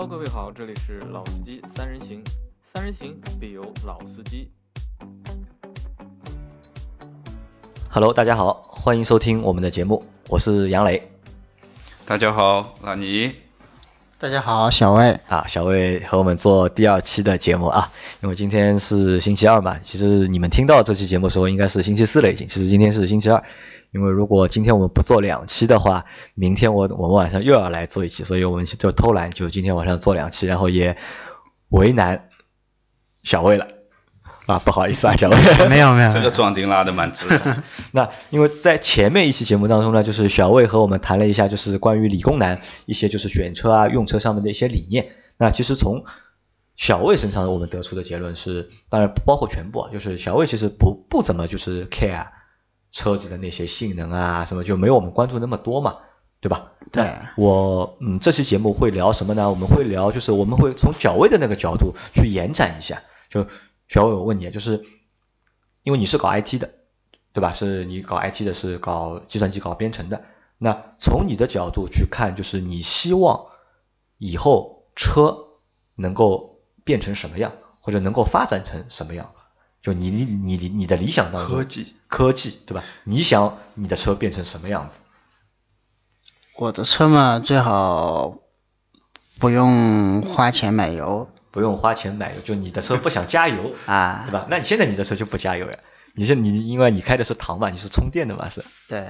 Hello，各位好，这里是老司机三人行，三人行必有老司机。Hello，大家好，欢迎收听我们的节目，我是杨磊大家好，老倪。大家好，小魏。啊，小魏和我们做第二期的节目啊，因为今天是星期二嘛，其实你们听到这期节目的时候应该是星期四了已经，其实今天是星期二，因为如果今天我们不做两期的话，明天我我们晚上又要来做一期，所以我们就偷懒，就今天晚上做两期，然后也为难小魏了啊，不好意思啊，小魏。没有没有，这个壮丁拉的蛮直的。那因为在前面一期节目当中呢，就是小魏和我们谈了一下，就是关于理工男一些就是选车啊、用车上面的一些理念。那其实从小魏身上我们得出的结论是，当然不包括全部啊，就是小魏其实不不怎么就是 care 车子的那些性能啊什么，就没有我们关注那么多嘛，对吧？对，我嗯，这期节目会聊什么呢？我们会聊，就是我们会从小魏的那个角度去延展一下。就小伟，我问你，就是因为你是搞 IT 的，对吧？是你搞 IT 的，是搞计算机、搞编程的。那从你的角度去看，就是你希望以后车能够变成什么样，或者能够发展成什么样？就你你你你你的理想当中，科技科技，对吧？你想你的车变成什么样子？我的车嘛，最好不用花钱买油不用花钱买油，就你的车不想加油，啊对。吧？那你现在你的车就不加油呀？你现你因为你开的是唐嘛，你是充电的嘛是？对，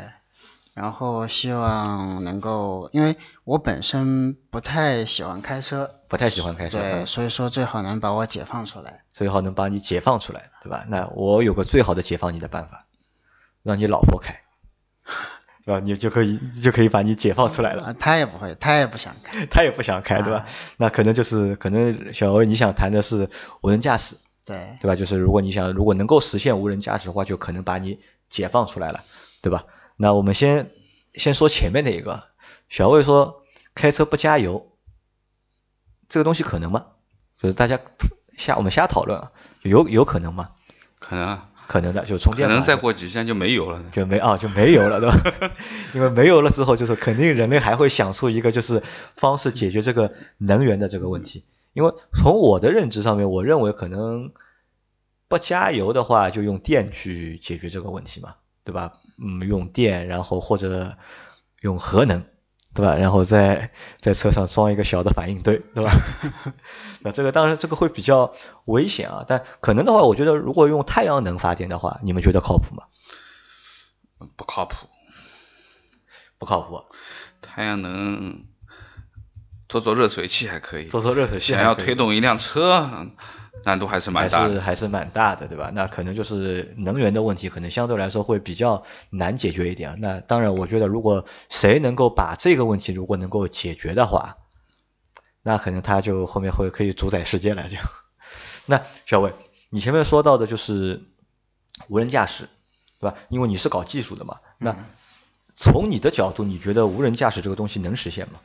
然后希望能够，因为我本身不太喜欢开车，不太喜欢开车，对，嗯所以说最好能把我解放出来。最好能把你解放出来，对吧？那我有个最好的解放你的办法，让你老婆开，对吧？你就可以就可以把你解放出来了。啊，他也不会，他也不想开。他也不想开，对吧？那可能就是可能小欧你想谈的是无人驾驶，对，对吧？就是如果你想如果能够实现无人驾驶的话，就可能把你解放出来了，对吧？那我们先先说前面那一个，小魏说开车不加油，这个东西可能吗？就是大家瞎我们瞎讨论啊，有有可能吗？可能啊，可能的，就充电可能再过几天就没油了。就没啊就没油了，对吧？因为没油了之后，就是肯定人类还会想出一个就是方式解决这个能源的这个问题。因为从我的认知上面，我认为可能不加油的话，就用电去解决这个问题嘛，对吧？嗯，用电，然后或者用核能，对吧？然后在在车上装一个小的反应堆，对吧？那这个当然这个会比较危险啊，但可能的话，我觉得如果用太阳能发电的话，你们觉得靠谱吗？不靠谱，不靠谱，太阳能做做热水器还可以，做做热水器想要推动一辆车，难度还是蛮大的。还是还是蛮大的，对吧？那可能就是能源的问题，可能相对来说会比较难解决一点。那当然，我觉得如果谁能够把这个问题如果能够解决的话，那可能他就后面会可以主宰世界了。就 那小伟，你前面说到的就是无人驾驶，对吧？因为你是搞技术的嘛，那从你的角度，你觉得无人驾驶这个东西能实现吗？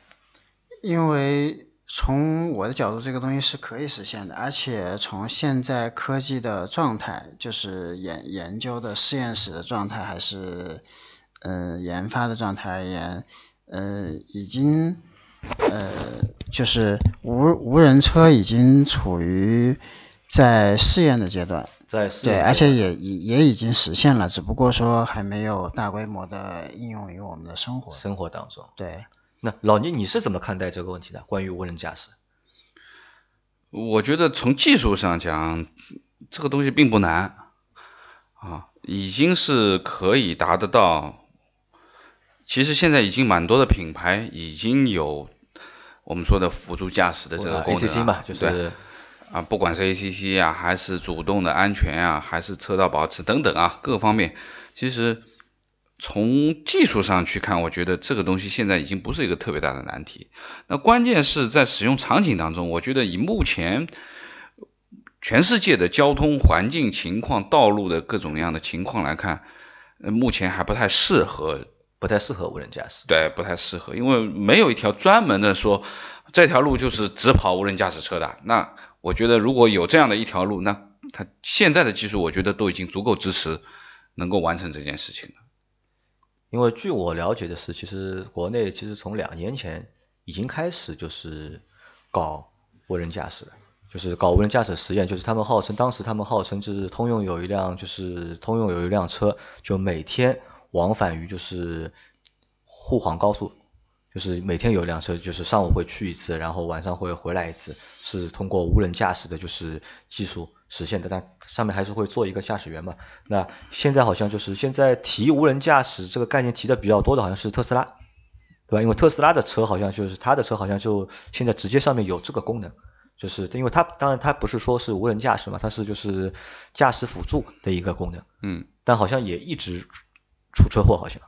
因为从我的角度，这个东西是可以实现的，而且从现在科技的状态，就是研研究的实验室的状态，还是呃研发的状态而言，呃已经呃就是无无人车已经处于在试验的阶段，在试验而且也也也已经实现了，只不过说还没有大规模的应用于我们的生活。生活当中，对，那老倪你是怎么看待这个问题的？关于无人驾驶？我觉得从技术上讲，这个东西并不难啊，已经是可以达得到。其实现在已经蛮多的品牌已经有我们说的辅助驾驶的这个功能嘛，就是啊，不管是 ACC 啊，还是主动的安全啊，还是车道保持等等啊，各方面，其实从技术上去看，我觉得这个东西现在已经不是一个特别大的难题。那关键是在使用场景当中，我觉得以目前全世界的交通环境情况、道路的各种各样的情况来看，呃，目前还不太适合不太适合无人驾驶。对，不太适合，因为没有一条专门的说这条路就是只跑无人驾驶车的。那我觉得如果有这样的一条路，那它现在的技术我觉得都已经足够支持能够完成这件事情了。因为据我了解的是，其实国内其实从两年前已经开始就是搞无人驾驶的，就是搞无人驾驶实验，就是他们号称当时他们号称就是通用有一辆就是通用有一辆车，就每天往返于就是沪杭高速。就是每天有一辆车，就是上午会去一次，然后晚上会回来一次，是通过无人驾驶的，就是技术实现的。但上面还是会做一个驾驶员嘛。那现在好像就是现在提无人驾驶这个概念提的比较多的，好像是特斯拉，对吧？因为特斯拉的车好像就是它的车好像就现在直接上面有这个功能，就是因为它当然它不是说是无人驾驶嘛，它是就是驾驶辅助的一个功能。嗯。但好像也一直出车祸，好像。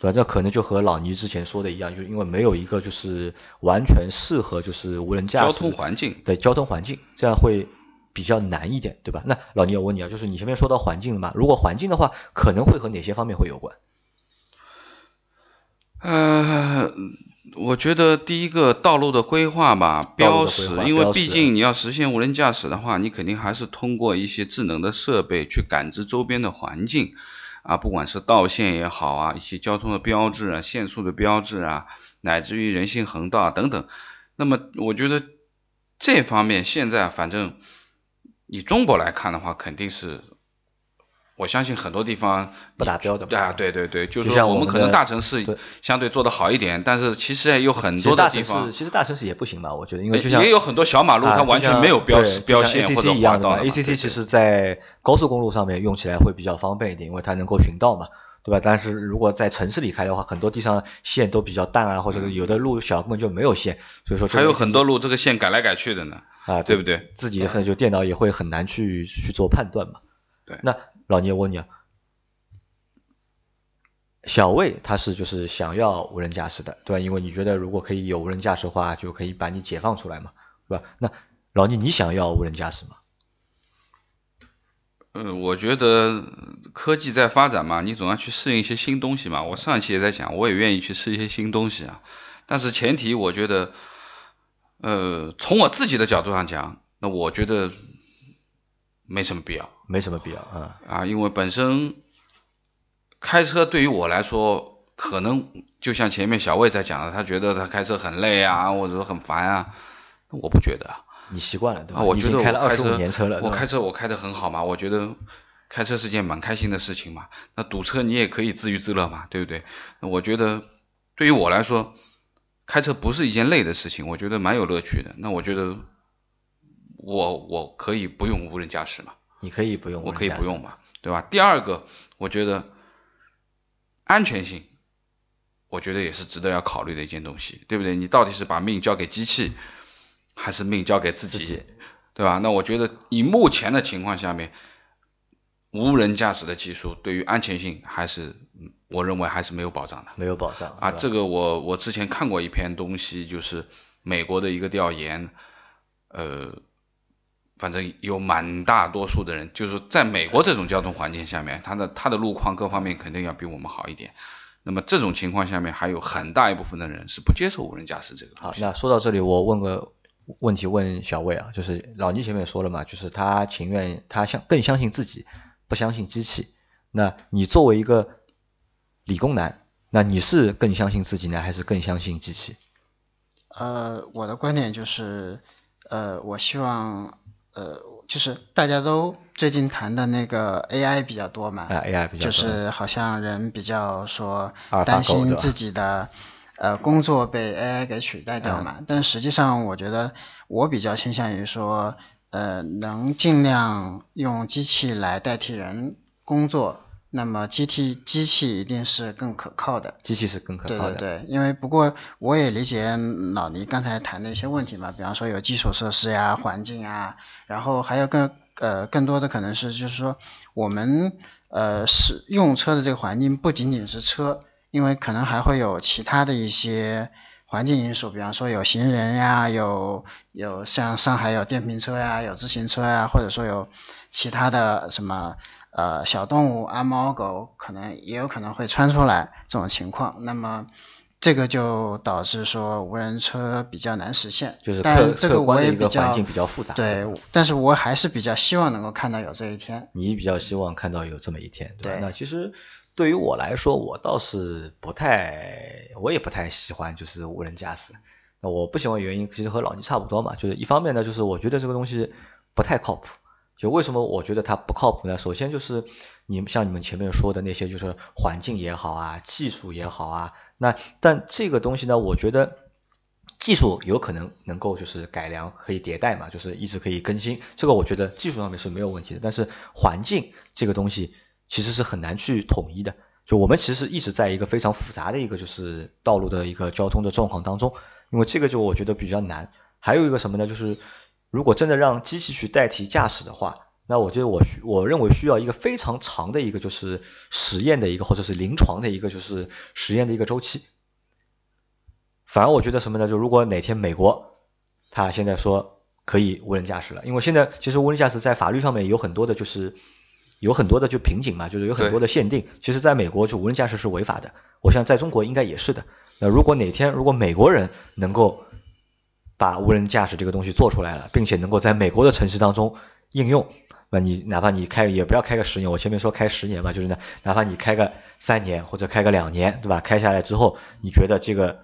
对吧？这可能就和老倪之前说的一样，就是因为没有一个就是完全适合就是无人驾驶交通环境对交通环境，这样会比较难一点，对吧？那老倪我问你啊，就是你前面说到环境了嘛？如果环境的话，可能会和哪些方面会有关？呃，我觉得第一个道路的规划吧，标识，因为毕竟你要实现无人驾驶的话，你肯定还是通过一些智能的设备去感知周边的环境。啊，不管是道线也好啊，一些交通的标志啊，限速的标志啊，乃至于人行横道等等，那么我觉得这方面现在反正以中国来看的话，肯定是。我相信很多地方不达标的啊，对对对，就是说我们可能大城市相对做的好一点，但是其实也有很多的地方，其实大城市也不行吧？我觉得，因为就像也有很多小马路，它完全没有标识标线或者划道。A C C 其实，在高速公路上面用起来会比较方便一点，因为它能够巡道嘛，对吧？但是如果在城市里开的话，很多地上线都比较淡啊，或者是有的路小根本就没有线，所以说还有很多路这个线改来改去的呢，啊，对不对？自己就电脑也会很难去去做判断嘛。对，那老聂问你啊。小魏他是就是想要无人驾驶的，对吧？因为你觉得如果可以有无人驾驶的话，就可以把你解放出来嘛，对吧？那老聂，你想要无人驾驶吗？嗯，我觉得科技在发展嘛，你总要去适应一些新东西嘛。我上一期也在讲，我也愿意去试一些新东西啊。但是前提，我觉得，呃，从我自己的角度上讲，那我觉得没什么必要，没什么必要啊啊，因为本身。开车对于我来说，可能就像前面小魏在讲的，他觉得他开车很累啊，或者说很烦啊，我不觉得。你习惯了对吧？我觉得开了二十五年车了，我开车我开的很好嘛，我觉得开车是件蛮开心的事情嘛。那堵车你也可以自娱自乐嘛，对不对？我觉得对于我来说，开车不是一件累的事情，我觉得蛮有乐趣的。那我觉得我我可以不用无人驾驶嘛？你可以不用，我可以不用嘛，对吧？第二个，我觉得。安全性，我觉得也是值得要考虑的一件东西，对不对？你到底是把命交给机器，还是命交给自己，对吧？那我觉得以目前的情况下面，无人驾驶的技术对于安全性还是，我认为还是没有保障的。没有保障啊！这个我我之前看过一篇东西，就是美国的一个调研，呃。反正有蛮大多数的人，就是在美国这种交通环境下面，它的它的路况各方面肯定要比我们好一点。那么这种情况下面，还有很大一部分的人是不接受无人驾驶这个。好，那说到这里，我问个问题问小魏啊，就是老倪前面也说了嘛，就是他情愿他相更相信自己，不相信机器。那你作为一个理工男，那你是更相信自己呢，还是更相信机器？呃，我的观点就是，呃，我希望。呃，就是大家都最近谈的那个 AI 比较多嘛，AI 比较多，就是好像人比较说担心自己的呃工作被 AI 给取代掉嘛，但实际上我觉得我比较倾向于说，呃，能尽量用机器来代替人工作。那么机器机器一定是更可靠的，机器是更可靠的。对对对，因为不过我也理解老倪刚才谈的一些问题嘛，比方说有基础设施呀、环境啊，然后还有更呃更多的可能是就是说我们呃使用车的这个环境不仅仅是车，因为可能还会有其他的一些环境因素，比方说有行人呀，有有像上海有电瓶车呀，有自行车呀，或者说有其他的什么。呃，小动物啊，猫狗可能也有可能会穿出来这种情况，那么这个就导致说无人车比较难实现。就是但这个我也比较比较复杂。对，但是我还是比较希望能够看到有这一天。你比较希望看到有这么一天，对吧？那其实对于我来说，我倒是不太，我也不太喜欢就是无人驾驶。那我不喜欢原因其实和老倪差不多嘛，就是一方面呢，就是我觉得这个东西不太靠谱。就为什么我觉得它不靠谱呢？首先就是你们像你们前面说的那些，就是环境也好啊，技术也好啊，那但这个东西呢，我觉得技术有可能能够就是改良，可以迭代嘛，就是一直可以更新，这个我觉得技术上面是没有问题的。但是环境这个东西其实是很难去统一的。就我们其实一直在一个非常复杂的一个就是道路的一个交通的状况当中，因为这个就我觉得比较难。还有一个什么呢？就是如果真的让机器去代替驾驶的话，那我觉得我需我认为需要一个非常长的一个就是实验的一个或者是临床的一个就是实验的一个周期。反而我觉得什么呢？就如果哪天美国他现在说可以无人驾驶了，因为现在其实无人驾驶在法律上面有很多的就是有很多的就瓶颈嘛，就是有很多的限定。其实在美国就无人驾驶是违法的，我想在中国应该也是的。那如果哪天如果美国人能够把无人驾驶这个东西做出来了，并且能够在美国的城市当中应用，那你哪怕你开也不要开个十年，我前面说开十年嘛，就是呢，哪怕你开个三年或者开个两年，对吧？开下来之后，你觉得这个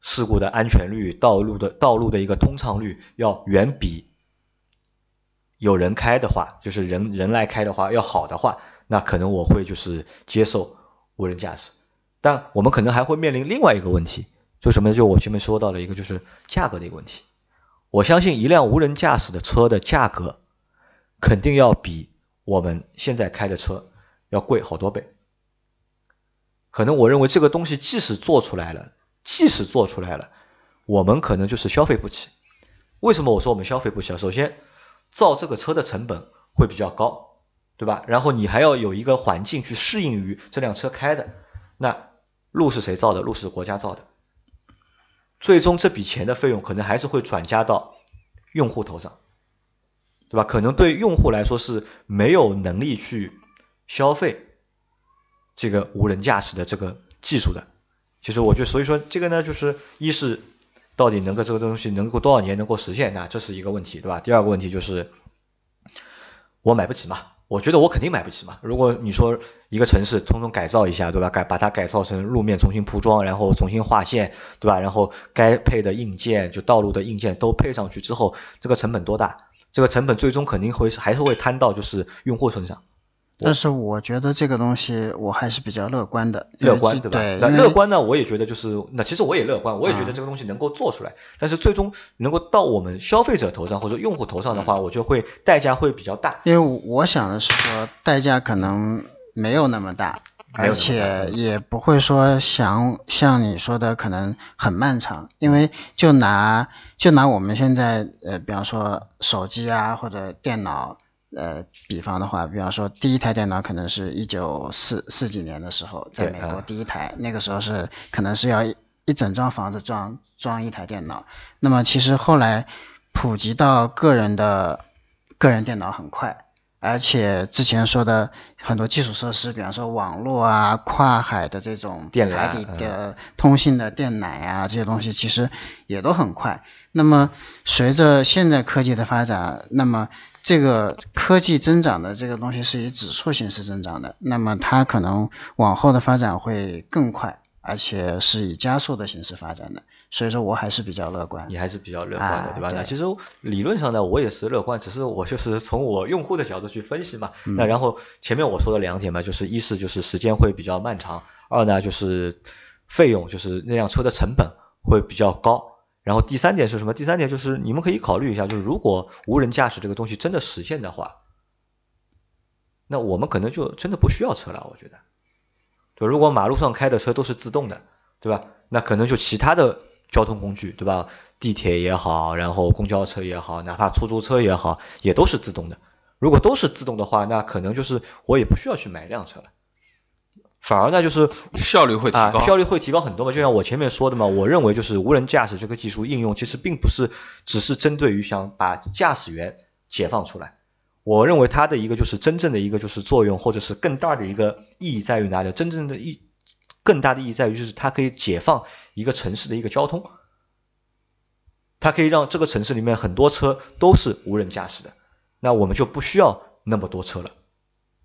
事故的安全率、道路的道路的一个通畅率要远比有人开的话，就是人人来开的话要好的话，那可能我会就是接受无人驾驶。但我们可能还会面临另外一个问题。就什么？就我前面说到的一个，就是价格的一个问题。我相信一辆无人驾驶的车的价格，肯定要比我们现在开的车要贵好多倍。可能我认为这个东西即使做出来了，即使做出来了，我们可能就是消费不起。为什么我说我们消费不起？首先，造这个车的成本会比较高，对吧？然后你还要有一个环境去适应于这辆车开的。那路是谁造的？路是国家造的。最终这笔钱的费用可能还是会转嫁到用户头上，对吧？可能对用户来说是没有能力去消费这个无人驾驶的这个技术的。其实我觉得，所以说这个呢，就是一是到底能够这个东西能够多少年能够实现，那这是一个问题，对吧？第二个问题就是我买不起嘛。我觉得我肯定买不起嘛。如果你说一个城市通通改造一下，对吧？改把它改造成路面重新铺装，然后重新划线，对吧？然后该配的硬件，就道路的硬件都配上去之后，这个成本多大？这个成本最终肯定会还是会摊到就是用户身上。但是我觉得这个东西我还是比较乐观的。乐观对吧？那乐观呢？我也觉得就是那其实我也乐观，我也觉得这个东西能够做出来。但是最终能够到我们消费者头上或者用户头上的话，我就会代价会比较大。因为我想的是说代价可能没有那么大，而且也不会说想像你说的可能很漫长。因为就拿就拿我们现在呃，比方说手机啊或者电脑。呃，比方的话，比方说第一台电脑可能是一九四四几年的时候，在美国第一台，那个时候是可能是要一一整幢房子装装一台电脑。那么其实后来普及到个人的个人电脑很快，而且之前说的很多基础设施，比方说网络啊、跨海的这种海底的通信的电缆啊这些东西，其实也都很快。那么随着现在科技的发展，那么这个科技增长的这个东西是以指数形式增长的，那么它可能往后的发展会更快，而且是以加速的形式发展的，所以说我还是比较乐观。你还是比较乐观的，对吧？那其实理论上呢，我也是乐观，只是我就是从我用户的角度去分析嘛。那然后前面我说的两点嘛，就是一是就是时间会比较漫长，二呢就是费用就是那辆车的成本会比较高。然后第三点是什么？第三点就是你们可以考虑一下，就是如果无人驾驶这个东西真的实现的话，那我们可能就真的不需要车了。我觉得，对，如果马路上开的车都是自动的，对吧？那可能就其他的交通工具，对吧？地铁也好，然后公交车也好，哪怕出租车也好，也都是自动的。如果都是自动的话，那可能就是我也不需要去买一辆车了。反而呢，就是效率会提高，效率会提高很多嘛。就像我前面说的嘛，我认为就是无人驾驶这个技术应用，其实并不是只是针对于想把驾驶员解放出来。我认为它的一个就是真正的一个就是作用，或者是更大的一个意义在于哪里？真正的意更大的意义在于就是它可以解放一个城市的一个交通，它可以让这个城市里面很多车都是无人驾驶的，那我们就不需要那么多车了。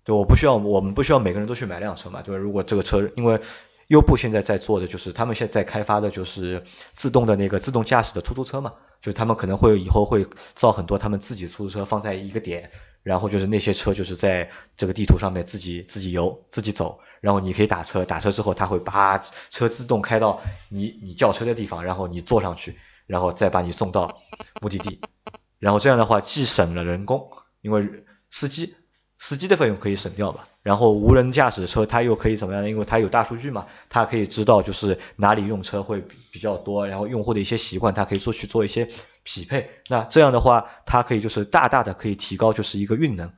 对，我不需要，我们不需要每个人都去买辆车嘛，对吧？如果这个车，因为优步现在在做的就是他们现在在开发的就是自动的那个自动驾驶的出租车嘛，就是他们可能会以后会造很多他们自己出租车放在一个点，然后就是那些车就是在这个地图上面自己自己游自己走，然后你可以打车，打车之后他会把车自动开到你你叫车的地方，然后你坐上去，然后再把你送到目的地，然后这样的话既省了人工，因为司机司机的费用可以省掉嘛。然后无人驾驶车它又可以怎么样呢？因为它有大数据嘛，它可以知道就是哪里用车会比较多，然后用户的一些习惯，它可以做去做一些匹配。那这样的话，它可以就是大大的可以提高就是一个运能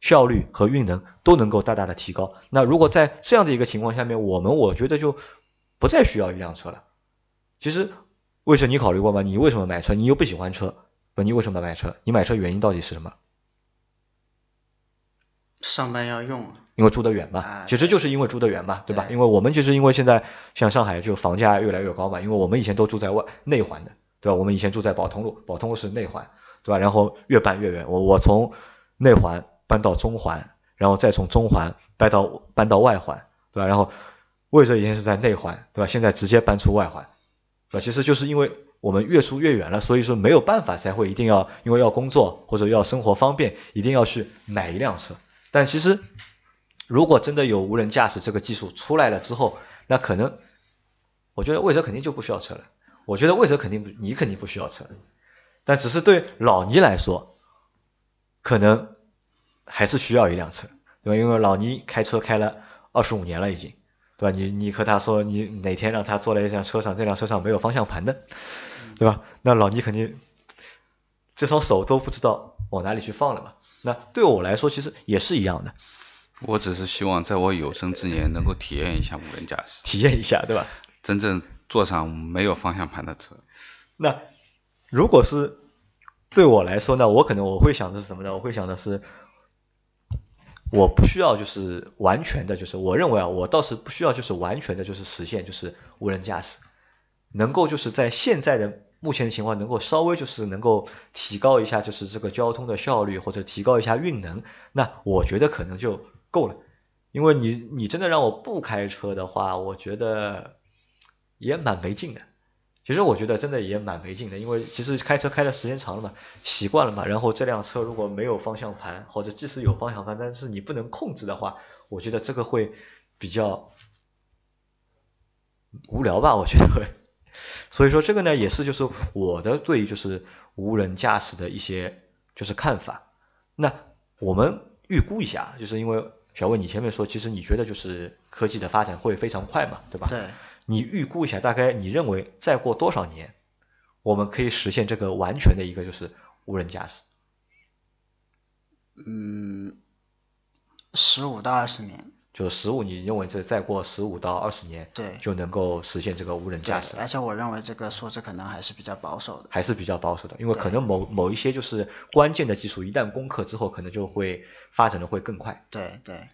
效率和运能都能够大大的提高。那如果在这样的一个情况下面，我们我觉得就不再需要一辆车了。其实，魏晨，你考虑过吗？你为什么买车？你又不喜欢车，不，你为什么买车？你买车原因到底是什么？上班要用。因为住得远嘛，其实就是因为住得远嘛，对吧？因为我们其实因为现在像上海就房价越来越高嘛，因为我们以前都住在外内环的，对吧？我们以前住在宝通路，宝通路是内环，对吧？然后越搬越远，我我从内环搬到中环，然后再从中环搬到搬到外环，对吧？然后魏哲以前是在内环，对吧？现在直接搬出外环，对吧？其实就是因为我们越出越远了，所以说没有办法才会一定要因为要工作或者要生活方便，一定要去买一辆车，但其实。如果真的有无人驾驶这个技术出来了之后，那可能，我觉得魏哲肯定就不需要车了。我觉得魏哲肯定，你肯定不需要车，但只是对老倪来说，可能还是需要一辆车，对吧？因为老倪开车开了二十五年了已经，对吧？你你和他说你哪天让他坐在一辆车上，这辆车上没有方向盘的，对吧？那老倪肯定这双手都不知道往哪里去放了嘛。那对我来说其实也是一样的。我只是希望在我有生之年能够体验一下无人驾驶，体验一下，对吧？真正坐上没有方向盘的车。那如果是对我来说呢，我可能我会想的是什么呢？我会想的是，我不需要就是完全的，就是我认为啊，我倒是不需要就是完全的，就是实现就是无人驾驶，能够就是在现在的目前的情况，能够稍微就是能够提高一下就是这个交通的效率，或者提高一下运能，那我觉得可能就。够了，因为你你真的让我不开车的话，我觉得也蛮没劲的。其实我觉得真的也蛮没劲的，因为其实开车开的时间长了嘛，习惯了嘛。然后这辆车如果没有方向盘，或者即使有方向盘，但是你不能控制的话，我觉得这个会比较无聊吧，我觉得会。所以说这个呢，也是就是我的对就是无人驾驶的一些就是看法。那我们预估一下，就是因为。小魏，你前面说，其实你觉得就是科技的发展会非常快嘛，对吧？对。你预估一下，大概你认为再过多少年，我们可以实现这个完全的一个就是无人驾驶？嗯，十五到二十年。就十五，你认为这再过十五到二十年，对，就能够实现这个无人驾驶？而且我认为这个数字可能还是比较保守的。还是比较保守的，因为可能某某一些就是关键的技术一旦攻克之后，可能就会发展的会更快。对对。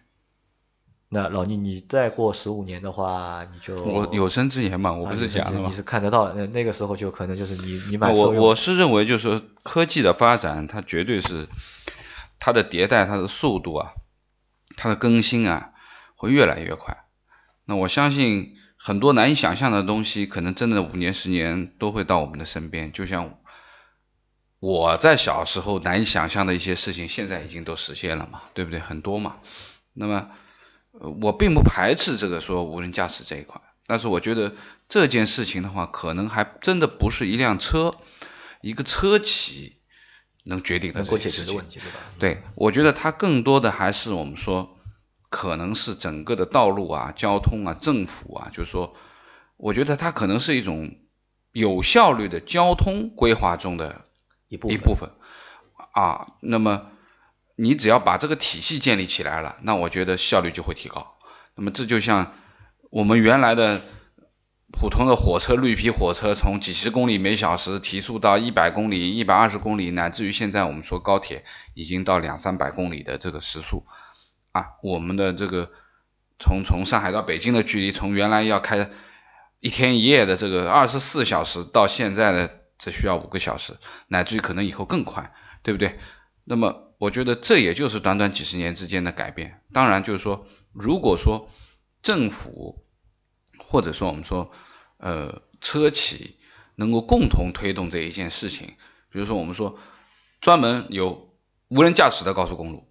那老倪，你再过十五年的话，你就我有生之年嘛，我不是讲了吗？你是看得到的，那那个时候就可能就是你你买我我是认为就是说科技的发展，它绝对是它的迭代，它的速度啊，它的更新啊。会越来越快，那我相信很多难以想象的东西，可能真的五年十年都会到我们的身边。就像我在小时候难以想象的一些事情，现在已经都实现了嘛，对不对？很多嘛。那么，我并不排斥这个说无人驾驶这一块，但是我觉得这件事情的话，可能还真的不是一辆车、一个车企能决定的能够解决的问题，对吧？对，我觉得它更多的还是我们说。可能是整个的道路啊、交通啊、政府啊，就是说，我觉得它可能是一种有效率的交通规划中的一部一部分啊。那么你只要把这个体系建立起来了，那我觉得效率就会提高。那么这就像我们原来的普通的火车，绿皮火车从几十公里每小时提速到一百公里、一百二十公里，乃至于现在我们说高铁已经到两三百公里的这个时速。啊，我们的这个从从上海到北京的距离，从原来要开一天一夜的这个二十四小时，到现在的只需要五个小时，乃至于可能以后更快，对不对？那么我觉得这也就是短短几十年之间的改变。当然，就是说，如果说政府或者说我们说呃车企能够共同推动这一件事情，比如说我们说专门有无人驾驶的高速公路，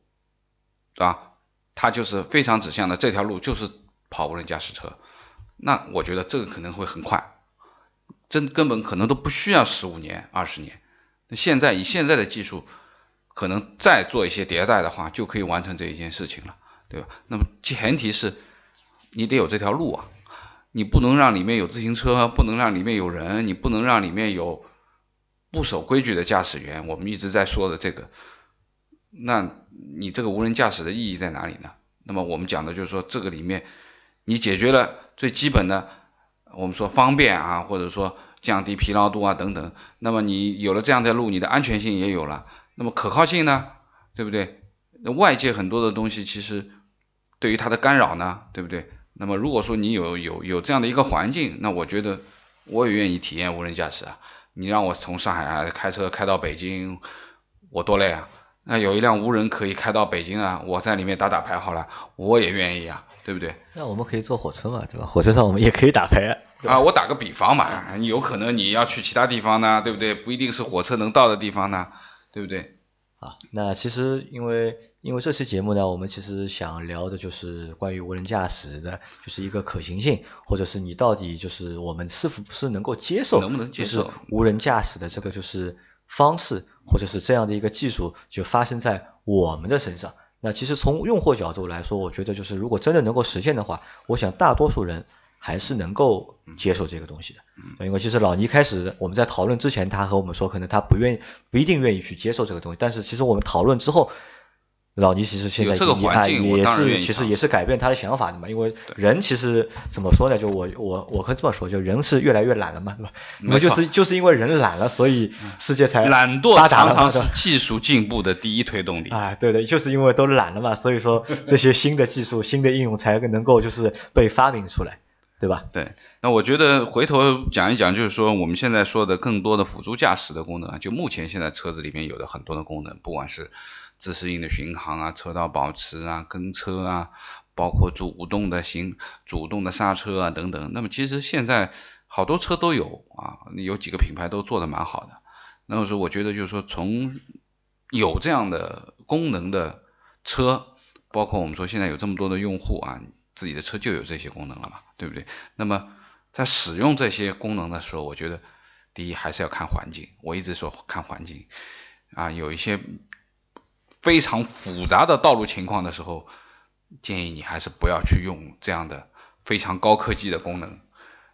对吧？它就是非常指向的这条路就是跑无人驾驶车，那我觉得这个可能会很快，真根本可能都不需要十五年、二十年。那现在以现在的技术，可能再做一些迭代的话，就可以完成这一件事情了，对吧？那么前提是你得有这条路啊，你不能让里面有自行车，不能让里面有人，你不能让里面有不守规矩的驾驶员。我们一直在说的这个。那你这个无人驾驶的意义在哪里呢？那么我们讲的就是说，这个里面你解决了最基本的，我们说方便啊，或者说降低疲劳度啊等等。那么你有了这样的路，你的安全性也有了。那么可靠性呢？对不对？那外界很多的东西其实对于它的干扰呢，对不对？那么如果说你有有有这样的一个环境，那我觉得我也愿意体验无人驾驶啊。你让我从上海开车开到北京，我多累啊！那有一辆无人可以开到北京啊，我在里面打打牌好了，我也愿意啊，对不对？那我们可以坐火车嘛，对吧？火车上我们也可以打牌啊。啊，我打个比方嘛，有可能你要去其他地方呢，对不对？不一定是火车能到的地方呢，对不对？啊，那其实因为因为这期节目呢，我们其实想聊的就是关于无人驾驶的，就是一个可行性，或者是你到底就是我们是否是能够接受，能不能接受无人驾驶的这个就是方式。或者是这样的一个技术就发生在我们的身上。那其实从用户角度来说，我觉得就是如果真的能够实现的话，我想大多数人还是能够接受这个东西的。因为其实老倪开始我们在讨论之前，他和我们说可能他不愿意不一定愿意去接受这个东西，但是其实我们讨论之后。老倪其实现在也也是其实也是改变他的想法的嘛，因为人其实怎么说呢？就我我我可以这么说，就人是越来越懒了嘛，对吧？那么就是就是因为人懒了，所以世界才懒惰常常是技术进步的第一推动力啊！对对，就是因为都懒了嘛，所以说这些新的技术、新的应用才能够就是被发明出来，对吧？对，那我觉得回头讲一讲，就是说我们现在说的更多的辅助驾驶的功能啊，就目前现在车子里面有的很多的功能，不管是自适应的巡航啊，车道保持啊，跟车啊，包括主动的行、主动的刹车啊等等。那么其实现在好多车都有啊，有几个品牌都做的蛮好的。那么说，我觉得就是说，从有这样的功能的车，包括我们说现在有这么多的用户啊，自己的车就有这些功能了嘛，对不对？那么在使用这些功能的时候，我觉得第一还是要看环境。我一直说看环境啊，有一些。非常复杂的道路情况的时候，建议你还是不要去用这样的非常高科技的功能。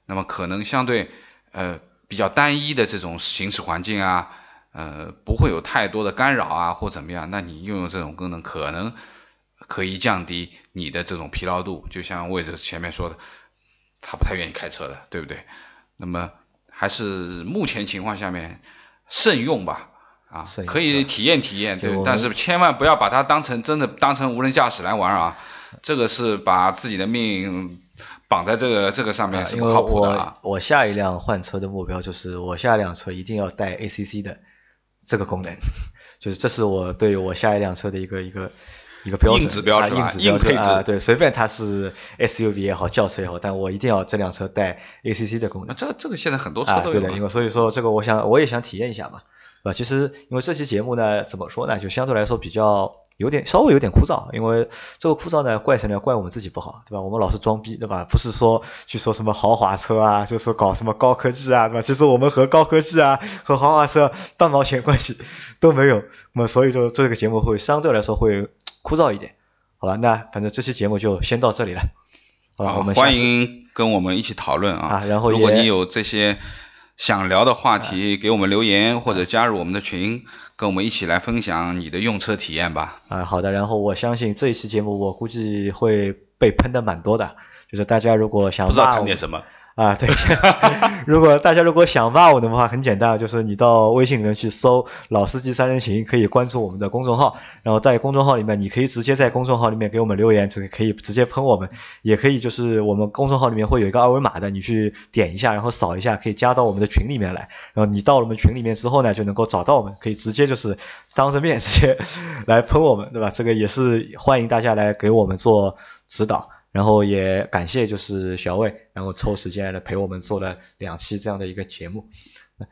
那么可能相对呃比较单一的这种行驶环境啊，呃不会有太多的干扰啊或怎么样，那你用用这种功能可能可以降低你的这种疲劳度。就像魏哲前面说的，他不太愿意开车的，对不对？那么还是目前情况下面慎用吧。啊，可以体验体验，对，但是千万不要把它当成真的当成无人驾驶来玩啊，这个是把自己的命绑在这个这个上面是不靠谱的啊。我下一辆换车的目标就是我下一辆车一定要带 ACC 的这个功能，就是这是我对我下一辆车的一个一个一个标准，硬指标是吧？硬配置，对，随便它是 SUV 也好，轿车也好，但我一定要这辆车带 ACC 的功能。这这个现在很多车都有。对的，因为所以说这个我想我也想体验一下嘛。啊，其实因为这期节目呢，怎么说呢，就相对来说比较有点稍微有点枯燥，因为这个枯燥呢，怪谁呢？怪我们自己不好，对吧？我们老是装逼，对吧？不是说去说什么豪华车啊，就是搞什么高科技啊，对吧？其实我们和高科技啊，和豪华车半毛钱关系都没有，那么所以说这个节目会相对来说会枯燥一点，好吧？那反正这期节目就先到这里了，好吧，我们欢迎跟我们一起讨论啊，然后如果你有这些。想聊的话题，给我们留言或者加入我们的群，跟我们一起来分享你的用车体验吧。啊，好的。然后我相信这一期节目，我估计会被喷的蛮多的，就是大家如果想不知道喷点什么。啊，对，如果大家如果想骂我的话，很简单，就是你到微信里面去搜“老司机三人行”，可以关注我们的公众号，然后在公众号里面，你可以直接在公众号里面给我们留言，这个可以直接喷我们，也可以就是我们公众号里面会有一个二维码的，你去点一下，然后扫一下，可以加到我们的群里面来，然后你到了我们群里面之后呢，就能够找到我们，可以直接就是当着面 直接来喷我们，对吧？这个也是欢迎大家来给我们做指导。然后也感谢就是小魏，然后抽时间来陪我们做了两期这样的一个节目。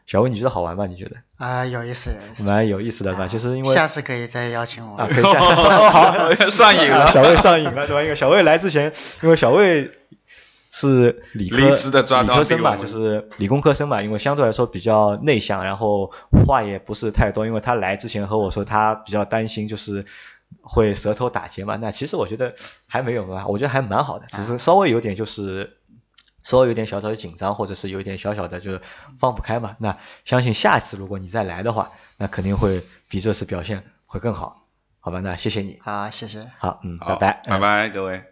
小魏，你觉得好玩吗？你觉得？啊，有意思，有意思。蛮有意思的吧？就是因为下次可以再邀请我。啊，可以下 好上瘾了，小魏上瘾了，对吧？因为小魏来之前，因为小魏是理科临时的抓理科生嘛，就是理工科生嘛，因为相对来说比较内向，然后话也不是太多。因为他来之前和我说，他比较担心就是会舌头打结嘛。那其实我觉得还没有吧，我觉得还蛮好的，只是稍微有点就是。稍微有点小小的紧张，或者是有一点小小的就是放不开嘛。那相信下一次如果你再来的话，那肯定会比这次表现会更好，好吧？那谢谢你，好，谢谢。好，嗯，拜拜，拜拜，各位。